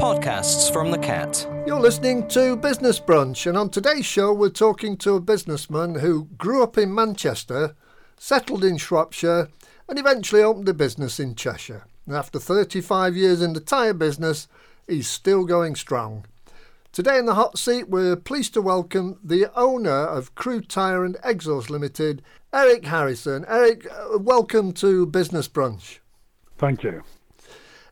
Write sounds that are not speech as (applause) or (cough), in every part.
Podcasts from the Cat. You're listening to Business Brunch, and on today's show, we're talking to a businessman who grew up in Manchester, settled in Shropshire, and eventually opened a business in Cheshire. And after 35 years in the tyre business, he's still going strong. Today in the hot seat, we're pleased to welcome the owner of Crewe Tyre and Exhaust Limited, Eric Harrison. Eric, uh, welcome to Business Brunch. Thank you.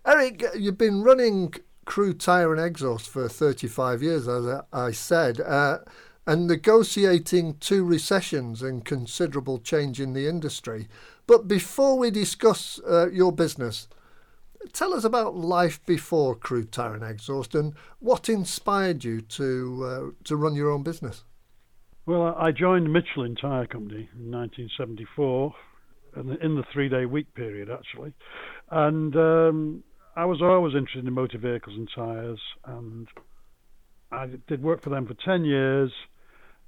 Eric, you've been running Crewe Tyre and Exhaust for 35 years, as I said, uh, and negotiating two recessions and considerable change in the industry. But before we discuss uh, your business, tell us about life before Crewe Tyre and Exhaust and what inspired you to uh, to run your own business. Well, I joined Michelin Tyre Company in 1974, in the three-day week period actually, and um, I was always interested in motor vehicles and tyres, and I did work for them for 10 years,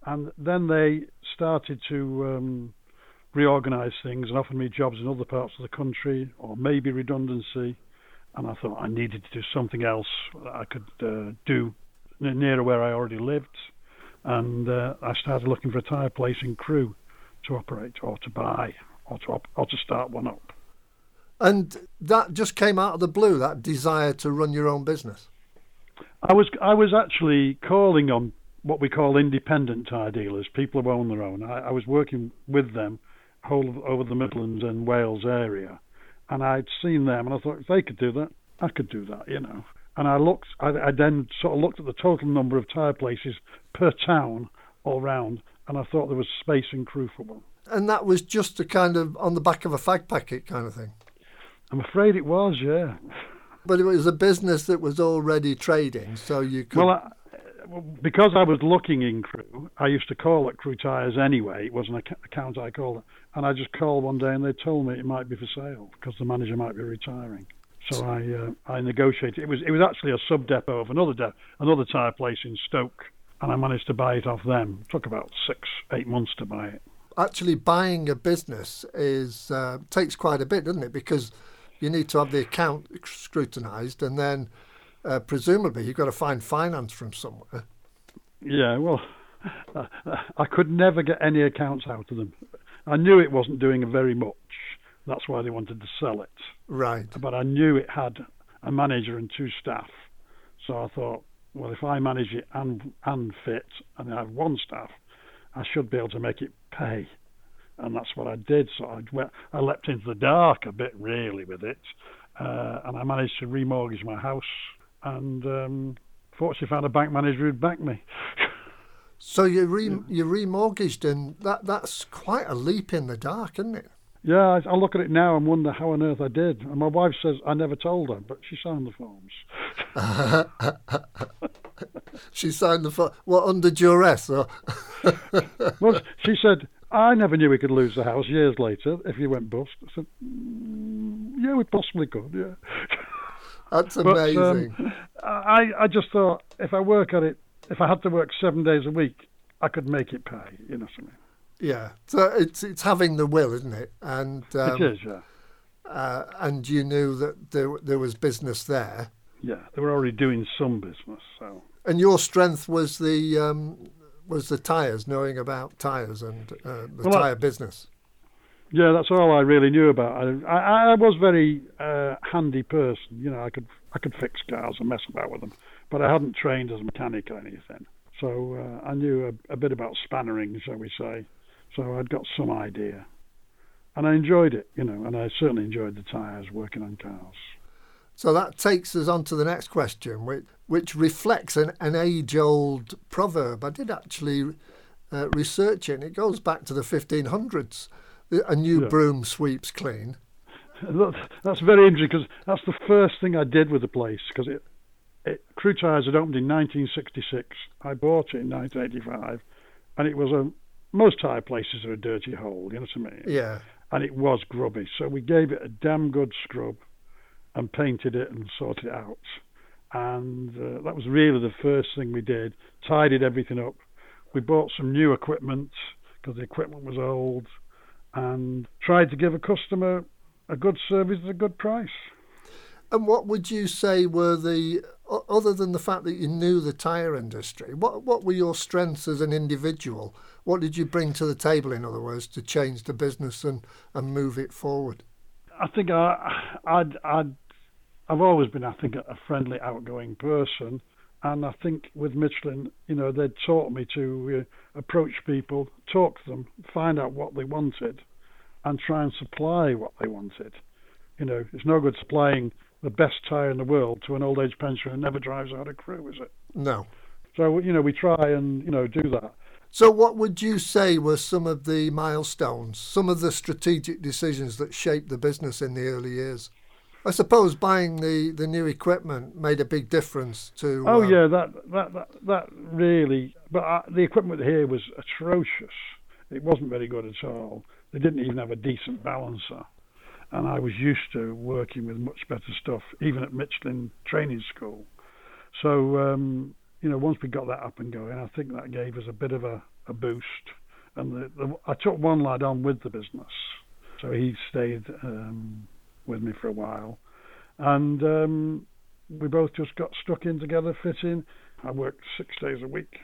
and then they started to um, reorganise things and offered me jobs in other parts of the country, or maybe redundancy, and I thought I needed to do something else that I could uh, do nearer where I already lived, and uh, I started looking for a tyre place in Crewe to operate or to buy or to, op- or to start one up. And that just came out of the blue, that desire to run your own business. I was I was actually calling on what we call independent tyre dealers, people who own their own. I, I was working with them whole of, over the Midlands and Wales area, and I'd seen them, and I thought if they could do that, I could do that, you know. And I looked, I, I then sort of looked at the total number of tyre places per town all round, and I thought there was space in Crewe for one. And that was just a kind of on the back of a fag packet kind of thing. I'm afraid it was, yeah. But it was a business that was already trading, so you could. Well, I, because I was looking in Crewe, I used to call at Crewe Tyres anyway. It was an account I called it. And I just called one day and they told me it might be for sale because the manager might be retiring. So I uh, I negotiated. It was it was actually a sub depot of another de- another tyre place in Stoke, and I managed to buy it off them. It took about six eight months to buy it. Actually, buying a business is uh, takes quite a bit, doesn't it? Because you need to have the account scrutinised, and then uh, presumably you've got to find finance from somewhere. Yeah, well, (laughs) I could never get any accounts out of them. I knew it wasn't doing very much. That's why they wanted to sell it. Right. But I knew it had a manager and two staff. So I thought, well, if I manage it and and fit, and I have one staff, I should be able to make it pay and that's what I did. So I went, I leapt into the dark a bit really with it, uh, and I managed to remortgage my house, and um, fortunately found a bank manager who'd back me. (laughs) so you re you remortgaged, and that that's quite a leap in the dark, isn't it? Yeah, I, I look at it now and wonder how on earth I did. And my wife says I never told her, but she signed the forms. (laughs) she signed the form. What under duress? Or? (laughs) well, she said I never knew we could lose the house years later if you went bust. I said, mm, yeah, we possibly could, yeah. (laughs) That's amazing. But, um, I, I just thought if I work at it, if I had to work seven days a week, I could make it pay, you know what I mean? Yeah. So it's it's having the will, isn't it? And um, it is, yeah. Uh, and you knew that there there was business there. Yeah, they were already doing some business, so. And your strength was the um, was the tyres, knowing about tyres and uh, the well, tyre business. Yeah, that's all I really knew about. I, I, I was very uh, handy person. You know, I could I could fix cars and mess about with them, but I hadn't trained as a mechanic or anything. So uh, I knew a, a, bit about spannering, shall we say. So I'd got some idea, and I enjoyed it. You know, and I certainly enjoyed the tyres working on cars. So that takes us on to the next question, which, which reflects an, an age old proverb. I did actually uh, research it, and it goes back to the 1500s. A new yeah. broom sweeps clean. That's very interesting because that's the first thing I did with the place because it, it Crewe Tyres had opened in 1966. I bought it in 1985, and it was a most tyre places are a dirty hole. You know what I mean? Yeah. And it was grubby, so we gave it a damn good scrub and painted it and sorted it out. And uh, that was really the first thing we did. Tidied everything up. We bought some new equipment because the equipment was old, and tried to give a customer a good service at a good price. And what would you say were the other than the fact that you knew the tyre industry, what what were your strengths as an individual? What did you bring to the table, in other words, to change the business and, and move it forward? I think I, I'd, I'd, I've always been, I think, a friendly, outgoing person. And I think with Michelin, you know, they'd taught me to uh, approach people, talk to them, find out what they wanted, and try and supply what they wanted. You know, it's no good supplying the best tyre in the world to an old age pensioner who never drives out a Crewe, is it? No. So you know, we try and you know do that. So, what would you say were some of the milestones, some of the strategic decisions that shaped the business in the early years? I suppose buying the, the new equipment made a big difference to. Oh uh, yeah, that, that that that really. But uh, the equipment here was atrocious. It wasn't very good at all. They didn't even have a decent balancer, and I was used to working with much better stuff, even at Michelin training school. So um, you know, once we got that up and going, I think that gave us a bit of a, a boost. And the, the, I took one lad on with the business, so he stayed um, with me for a while, and um, we both just got stuck in together, fitting. I worked six days a week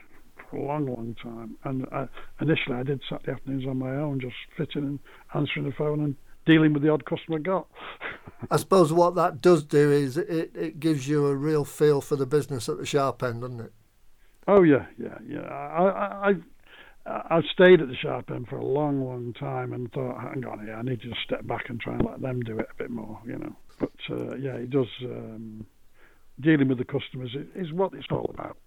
for a long, long time, and I, initially I did Saturday afternoons on my own, just fitting and answering the phone and dealing with the odd customer got. (laughs) I suppose what that does do is it, it gives you a real feel for the business at the sharp end, doesn't it? Oh yeah, yeah, yeah. I, I, I, stayed at the sharp end for a long, long time and thought, hang on here, I need to step back and try and let them do it a bit more, you know. But uh, yeah, it does. Um, dealing with the customers is what it's all about.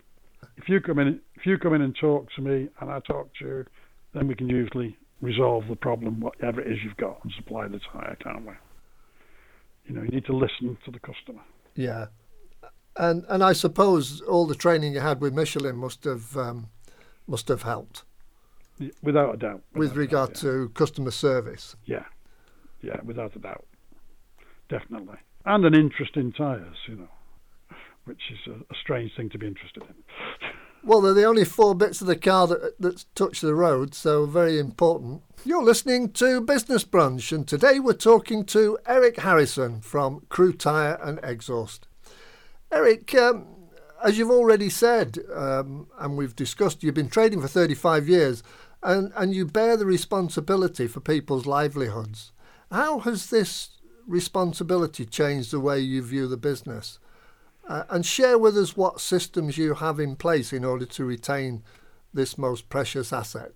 If you come in, if you come in and talk to me, and I talk to you, then we can usually resolve the problem, whatever it is you've got, and supply the tyre, can't we? You know, you need to listen to the customer. Yeah, and and I suppose all the training you had with Michelin must have um, must have helped. Without a doubt. Without with regard doubt, yeah. to customer service. Yeah, yeah, without a doubt, definitely, and an interest in tyres, you know, which is a, a strange thing to be interested in. (laughs) Well, they're the only four bits of the car that, that touch the road, so very important. You're listening to Business Brunch, and today we're talking to Eric Harrison from Crewe Tyre and Exhaust. Eric, um, as you've already said, um, and we've discussed, you've been trading for 35 years, and, and you bear the responsibility for people's livelihoods. How has this responsibility changed the way you view the business? Uh, and share with us what systems you have in place in order to retain this most precious asset.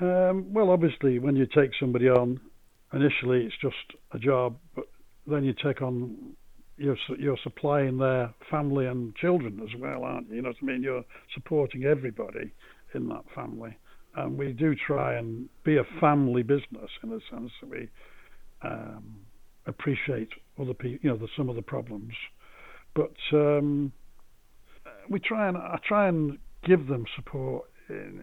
Um, well, obviously, when you take somebody on, initially it's just a job, but then you take on you're you're supplying their family and children as well, aren't you? You know what I mean? You're supporting everybody in that family, and we do try and be a family business in the sense that we um, appreciate other people, you know, the, some of the problems. But um, we try and I try and give them support in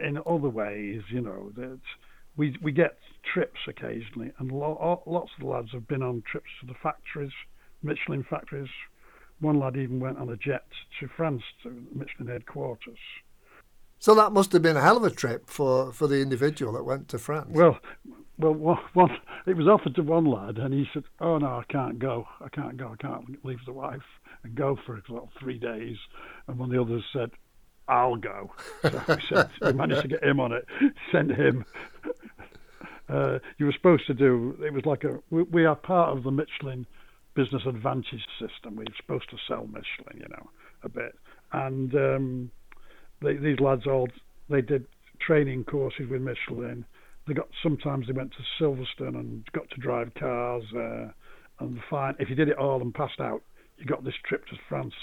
in other ways. You know that we we get trips occasionally, and lo- lots of the lads have been on trips to the factories, Michelin factories. One lad even went on a jet to France to Michelin headquarters. So that must have been a hell of a trip for, for the individual that went to France. Well, well, one, it was offered to one lad, and he said, "Oh no, I can't go. I can't go. I can't leave the wife and go for three days." And one of the others said, "I'll go." So we said (laughs) we managed to get him on it. Sent him. Uh, you were supposed to do. It was like a. We, we are part of the Michelin Business Advantage system. We are supposed to sell Michelin, you know, a bit. And um, they, these lads all they did training courses with Michelin they got sometimes they went to Silverstone and got to drive cars uh, and fine. If you did it all and passed out, you got this trip to France.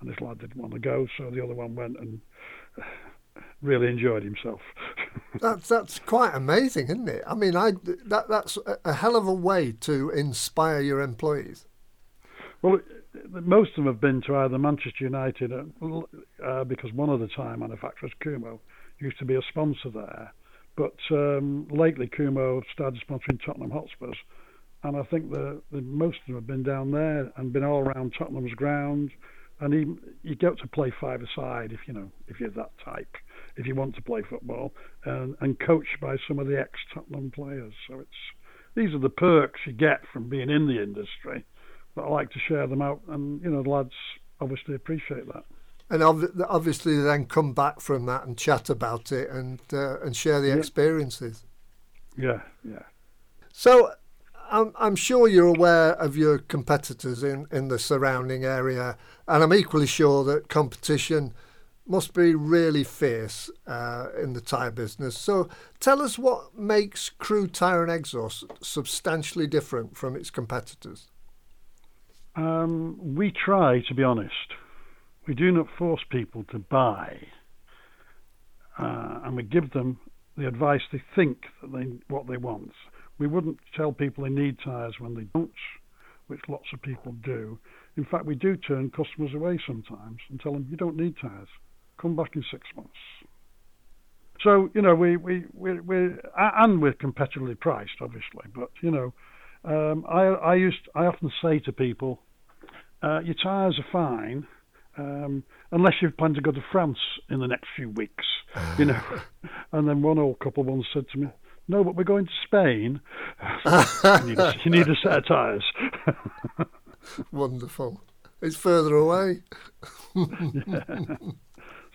And this lad didn't want to go, so the other one went and (sighs) really enjoyed himself. (laughs) that's that's quite amazing, isn't it? I mean, I that that's a hell of a way to inspire your employees. Well, most of them have been to either Manchester United, uh, because one of the tyre manufacturers, Kumho, used to be a sponsor there but um, lately, Kumho started sponsoring Tottenham Hotspurs, and I think the, the most of them have been down there and been all around Tottenham's ground. And even, you get to play five-a-side if you know if you're that type, if you want to play football, and, and coached by some of the ex-Tottenham players. So it's these are the perks you get from being in the industry, but I like to share them out, and you know the lads obviously appreciate that. And obviously, then come back from that and chat about it and uh, and share the Yeah. experiences. Yeah, yeah. So, I'm, I'm sure you're aware of your competitors in, in the surrounding area, and I'm equally sure that competition must be really fierce uh, in the tyre business. So, tell us what makes Crewe Tyre and Exhaust substantially different from its competitors. Um, we try to be honest. We do not force people to buy, uh, and we give them the advice they think that they what they want. We wouldn't tell people they need tyres when they don't, which lots of people do. In fact, we do turn customers away sometimes and tell them you don't need tyres. Come back in six months. So you know we we we we and we're competitively priced, obviously. But you know, um, I I used I often say to people, uh, your tyres are fine, um, unless you plan to go to France in the next few weeks, you know. (laughs) and then one old couple once said to me, "No, but we're going to Spain. (laughs) you, need a, you need a set of tyres." (laughs) Wonderful. It's further away. yeah.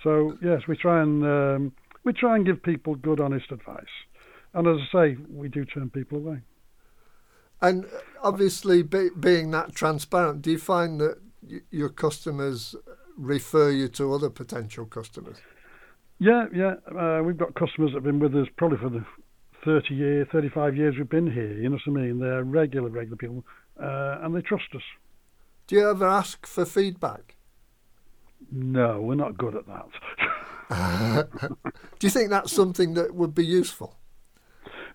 So yes, we try and um, we try and give people good, honest advice. And as I say, we do turn people away. And obviously, be, being that transparent, do you find that y- your customers refer you to other potential customers? Yeah, yeah. Uh, we've got customers that have been with us probably for the 30 year, 35 years we've been here. You know what I mean? They're regular, regular people, uh, and they trust us. Do you ever ask for feedback? No, we're not good at that. (laughs) (laughs) Do you think that's something that would be useful?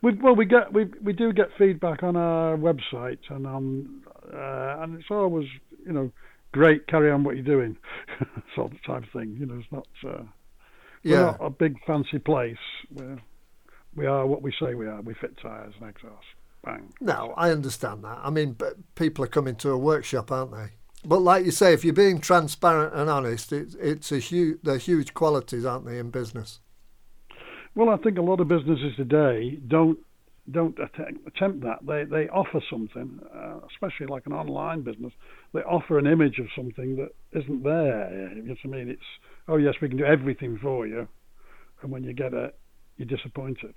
We, well, we get we we do get feedback on our website and on uh, and it's always you know great. Carry on what you're doing, (laughs) sort of type of thing. You know, it's not uh, we're Yeah. not a big fancy place. We're, we are what we say we are. We fit tyres and exhaust. Bang. No, I understand that. I mean, but people are coming to a workshop, aren't they? But like you say, if you're being transparent and honest, it's it's a huge. They're huge qualities, aren't they, in business? Well, I think a lot of businesses today don't don't attempt, attempt that. They they offer something, uh, especially like an online business. They offer an image of something that isn't there. You know what I mean? It's oh yes, we can do everything for you, and when you get it, you're disappointed.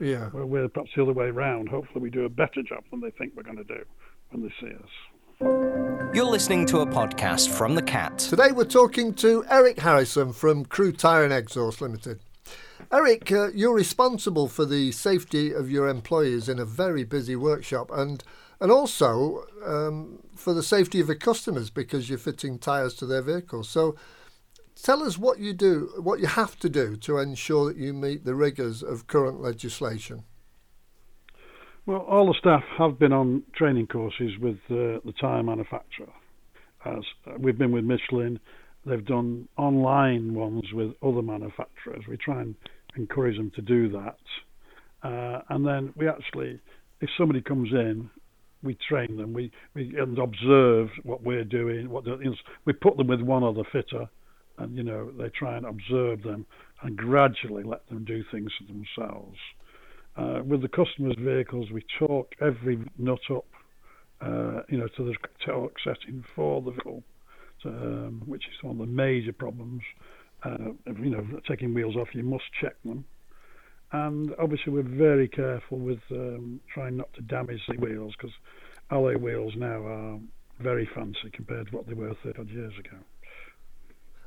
Yeah. Well, we're perhaps the other way around. Hopefully, we do a better job than they think we're going to do when they see us. You're listening to a podcast from The Cat. Today we're talking to Eric Harrison from Crewe Tyre and Exhaust Limited. Eric, uh, you're responsible for the safety of your employees in a very busy workshop and and also um, for the safety of your customers because you're fitting tyres to their vehicles. So tell us what you do, what you have to do to ensure that you meet the rigours of current legislation. Well, all the staff have been on training courses with uh, the tyre manufacturer. As we've been with Michelin, they've done online ones with other manufacturers. We try and encourage them to do that, uh, and then we actually, if somebody comes in, we train them. We we and observe what we're doing. What we put them with one other fitter, and you know they try and observe them and gradually let them do things for themselves. Uh, with the customer's vehicles, we talk every nut up, uh, you know, to the torque setting for the vehicle, um, which is one of the major problems. Uh, you know, taking wheels off, you must check them, and obviously we're very careful with um, trying not to damage the wheels because alloy wheels now are very fancy compared to what they were 30 odd years ago.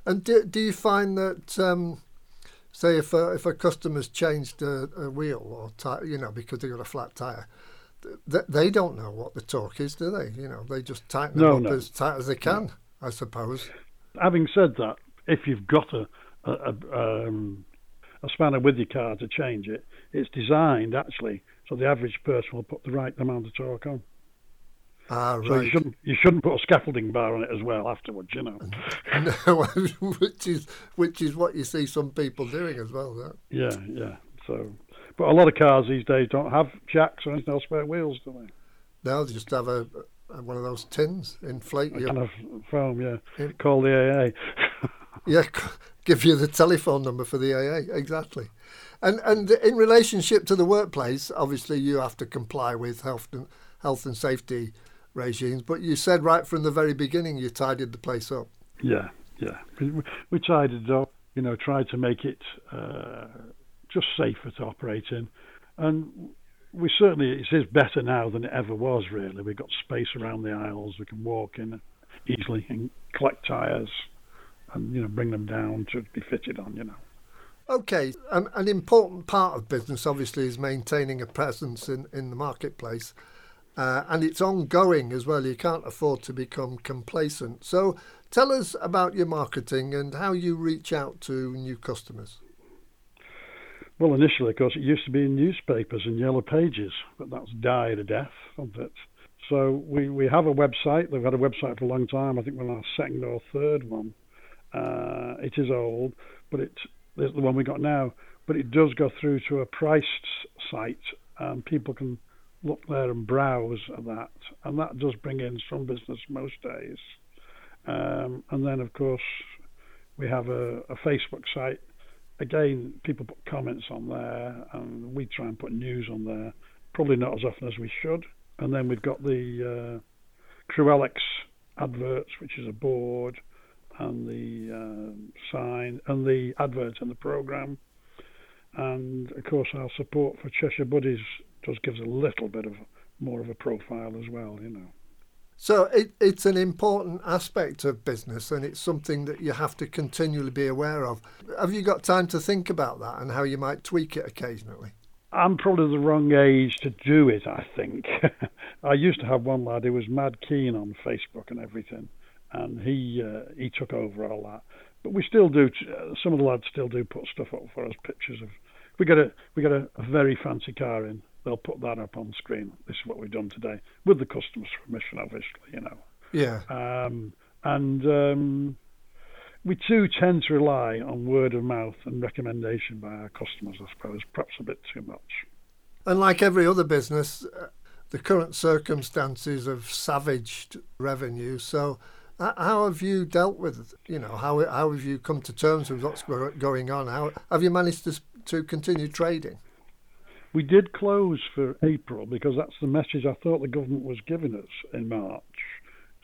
And do, do you find that, um, say, if a, if a customer's changed a, a wheel or tire, you know, because they got a flat tire, th- they don't know what the torque is, do they? You know, they just tighten No, them up no. as tight as they can, I suppose. Having said that, if you've got a a, a, um, a spanner with your car to change it, it's designed actually so the average person will put the right amount of torque on. Ah, right. So you shouldn't you shouldn't put a scaffolding bar on it as well afterwards, you know. (laughs) No, (laughs) which is which is what you see some people doing as well. That. Yeah, yeah. So, but a lot of cars these days don't have jacks or anything else spare wheels, do they? They'll just have a one of those tins, inflate you. kind of foam, yeah. Yeah. Call the AA. (laughs) Yeah, (laughs) give you the telephone number for the AA. Exactly. And and in relationship to the workplace, obviously you have to comply with health and health and safety regimes. But you said right from the very beginning you tidied the place up. Yeah, yeah. We, we tidied it up, you know, tried to make it uh, just safer to operate in. And we certainly, it is better now than it ever was, really. We've got space around the aisles, we can walk in easily and collect tyres and, you know, bring them down to be fitted on, you know. Okay, um, an important part of business obviously is maintaining a presence in, in the marketplace. Uh, and it's ongoing as well. You can't afford to become complacent. So tell us about your marketing and how you reach out to new customers. Well, initially, of course, it used to be in newspapers and yellow pages, but that's died a death, hasn't it? So we, we have a website. We've had a website for a long time. I think we're on our second or third one. Uh, it is old, but it the one we got now, but it does go through to a priced site, and people can look there and browse at that, and that does bring in some business most days. Um, and then, of course, we have a, a, Facebook site. Again, people put comments on there, and we try and put news on there. Probably not as often as we should. And then we've got the uh, adverts, which is a board and the uh, sign and the advert and the program. And of course, our support for Cheshire Buddies just gives a little bit of more of a profile as well, you know. So it, it's an important aspect of business, and it's something that you have to continually be aware of. Have you got time to think about that and how you might tweak it occasionally? I'm probably the wrong age to do it. I think (laughs) I used to have one lad who was mad keen on Facebook and everything, and he uh, he took over all that. But we still do. Some of the lads still do put stuff up for us. Pictures of we get a we get a, a very fancy car in. They'll put that up on screen. This is what we've done today with the customer's permission, obviously. You know. Yeah. Um, and um, we too tend to rely on word of mouth and recommendation by our customers. I suppose perhaps a bit too much. And like every other business, uh, the current circumstances have savaged revenue. So how have you dealt with, you know, how how have you come to terms with what's going on? How have you managed to to continue trading? We did close for April because that's the message I thought the government was giving us in March.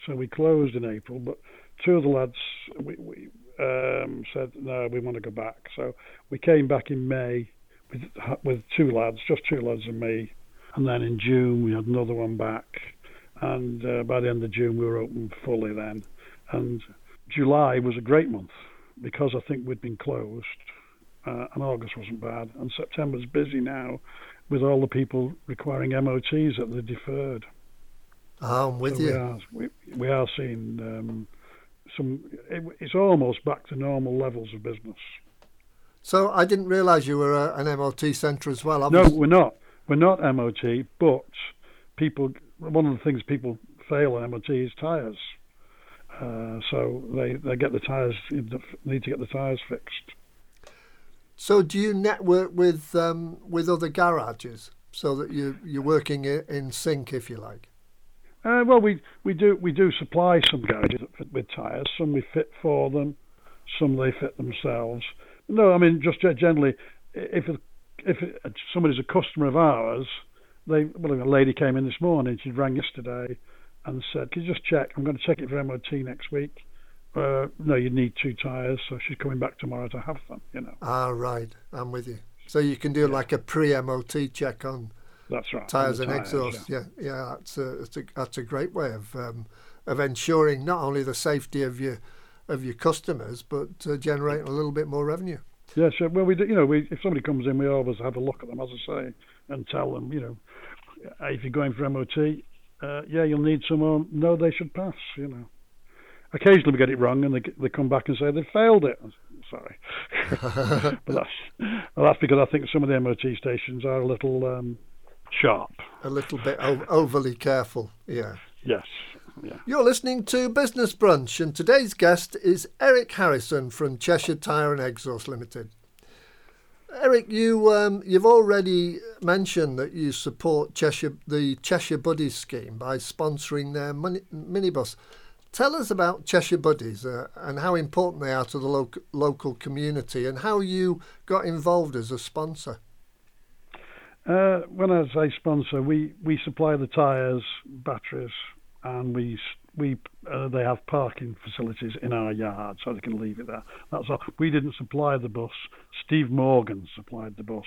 So we closed in April, but two of the lads we, we um, said no, we want to go back. So we came back in May with with two lads, just two lads and me, and then in June we had another one back and uh, by the end of June we were open fully then. And July was a great month because I think we'd been closed, uh, and August wasn't bad, and September's busy now with all the people requiring MOTs that they deferred. Oh, I'm with so you. We are, we, we are seeing um, some. It, it's almost back to normal levels of business. So I didn't realise you were a, an MOT centre as well. No, we're not. We're not MOT, but people one of the things people fail on MOT is tyres. Uh, so they, they get the tyres, need to get the tyres fixed. So do you network with um, with other garages so that you you're working in sync, if you like? Uh, well, we, we do we do supply some garages with tyres. Some we fit for them, some they fit themselves. No, I mean just generally, if if somebody's a customer of ours, they well, a lady came in this morning. She rang yesterday and said, "Can you just check? I'm going to check it for MOT next week." Uh, no, you need two tyres, so she's coming back tomorrow to have them. You know. Ah, right. I'm with you. So you can do yeah. like a pre-MOT check on. That's right. Tyres and exhaust. Yeah. yeah, yeah. That's a, that's a that's a great way of um, of ensuring not only the safety of your of your customers, but uh, generating a little bit more revenue. Yeah, sure. Well, we do, you know, we, if somebody comes in, we always have a look at them, as I say, and tell them, you know, if you're going for MOT, uh, yeah, you'll need someone. No, they should pass. You know. Occasionally we get it wrong, and they they come back and say they've failed it. Sorry, (laughs) but that's well, that's because I think some of the MOT stations are a little um, sharp, a little bit o- overly careful. Yeah. Yes. Yeah. You're listening to Business Brunch, and today's guest is Eric Harrison from Cheshire Tyre and Exhaust Limited. Eric, you um, you've already mentioned that you support Cheshire the Cheshire Buddies scheme by sponsoring their money, minibus. Tell us about Cheshire Buddies uh, and how important they are to the local local community, and how you got involved as a sponsor. Uh, when I say sponsor, we, we supply the tyres, batteries, and we we uh, they have parking facilities in our yard, so they can leave it there. That's all. We didn't supply the bus. Steve Morgan supplied the bus,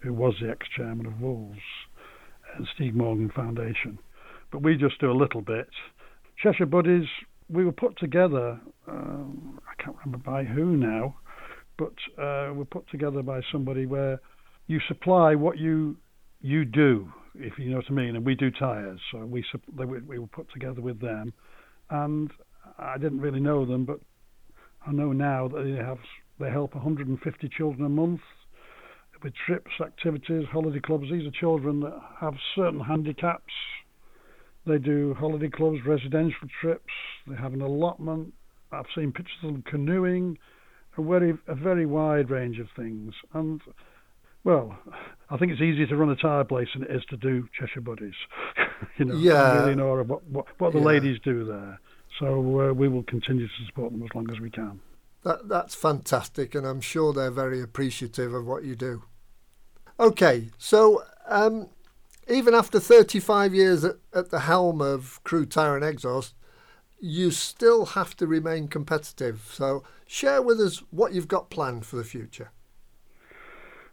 who was the ex-chairman of Wolves and Steve Morgan Foundation. But we just do a little bit. Cheshire Buddies, we were put together. Um, I can't remember by who now, but uh, we're put together by somebody where you supply what you you do, if you know what I mean, and we do tyres. So we we were put together with them, and I didn't really know them, but I know now that they have they help 150 children a month with trips, activities, holiday clubs. These are children that have certain handicaps. They do holiday clubs, residential trips. They have an allotment. I've seen pictures of them canoeing, a very a very wide range of things. And well, I think it's easier to run a tyre place than it is to do Cheshire Buddies. (laughs) you know, yeah. Really know what what, what the yeah. ladies do there. So uh, we will continue to support them as long as we can. That that's fantastic, and I'm sure they're very appreciative of what you do. Okay, so um, even after 35 years at, at the helm of Crewe Tyre and Exhaust, you still have to remain competitive. So share with us what you've got planned for the future.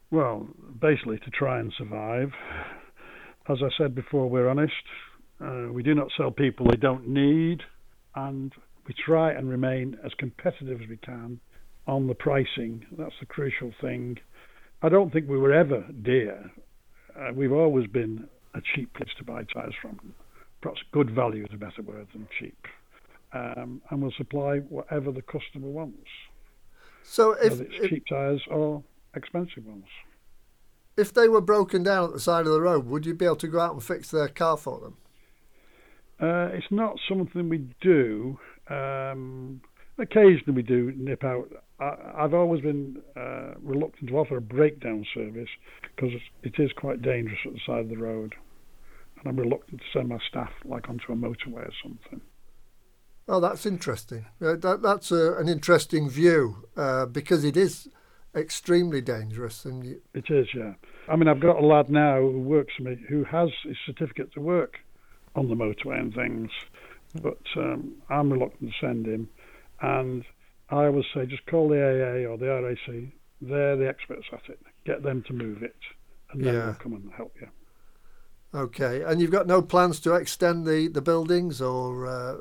Well, basically to try and survive. As I said before, we're honest. Uh, we do not sell people they don't need, and we try and remain as competitive as we can on the pricing. That's the crucial thing. I don't think we were ever dear. Uh, we've always been a cheap place to buy tyres from. Perhaps good value is a better word than cheap. Um, and we'll supply whatever the customer wants. So if whether it's cheap tyres or expensive ones. If they were broken down at the side of the road, would you be able to go out and fix their car for them? Uh, it's not something we do. Um, occasionally we do nip out. I, have always been uh, reluctant to offer a breakdown service because it is quite dangerous at the side of the road, and I'm reluctant to send my staff like onto a motorway or something. Oh, that's interesting. That, that's a, an interesting view uh, because it is extremely dangerous. And you... it is, yeah. I mean, I've got a lad now who works for me who has his certificate to work on the motorway and things, but um, I'm reluctant to send him. And I always say, just call the AA or the RAC. They're the experts at it. Get them to move it, and then yeah. they'll come and help you. Okay, and you've got no plans to extend the, the buildings or uh,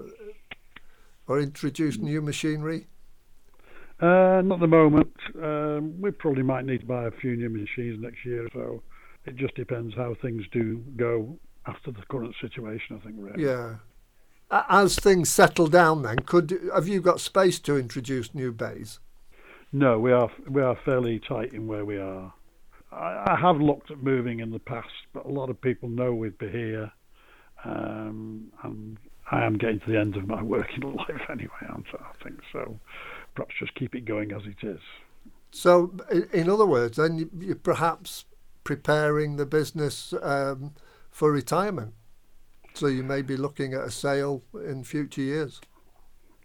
or introduce new machinery? Uh, not at the moment. Um, we probably might need to buy a few new machines next year, so it just depends how things do go after the current situation. I think. Really. Yeah. As things settle down, then could have you got space to introduce new bays? No, we are we are fairly tight in where we are. I, I have looked at moving in the past, but a lot of people know we'd be here, um, and I am getting to the end of my (laughs) working life anyway, aren't I? I think so perhaps just keep it going as it is. So, in other words, then you're perhaps preparing the business um, for retirement. So you may be looking at a sale in future years.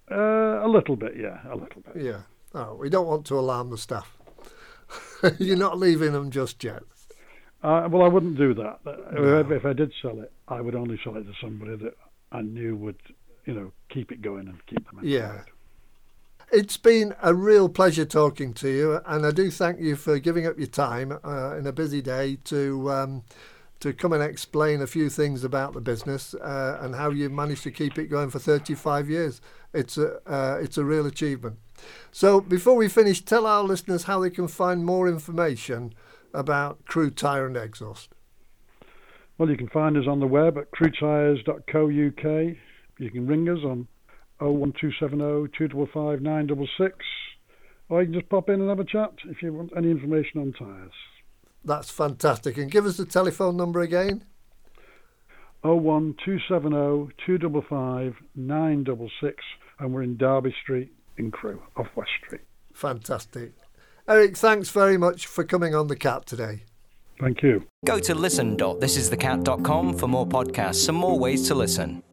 Uh, a little bit, yeah, a little bit. Yeah. Oh, we don't want to alarm the staff. (laughs) you're not leaving them just yet. Uh, well, I wouldn't do that. No. If, I did sell it, I would only sell it to somebody that I knew would, you know, keep it going and keep them. Yeah. It's been a real pleasure talking to you, and I do thank you for giving up your time uh, in a busy day to um, to come and explain a few things about the business uh, and how you've managed to keep it going for 35 years. It's a uh, it's a real achievement. So before we finish, tell our listeners how they can find more information about Crewe Tyre and Exhaust. Well, you can find us on the web at crewetires.co.uk. You can ring us on 01270 255 966, or you can just pop in and have a chat if you want any information on tyres. That's fantastic. And give us the telephone number again. 01270 255 966, and we're in Derby Street in Crewe, off West Street. Fantastic. Eric, thanks very much for coming on the cat today. Thank you. Go to listen.thisisthecat.com for more podcasts and more ways to listen.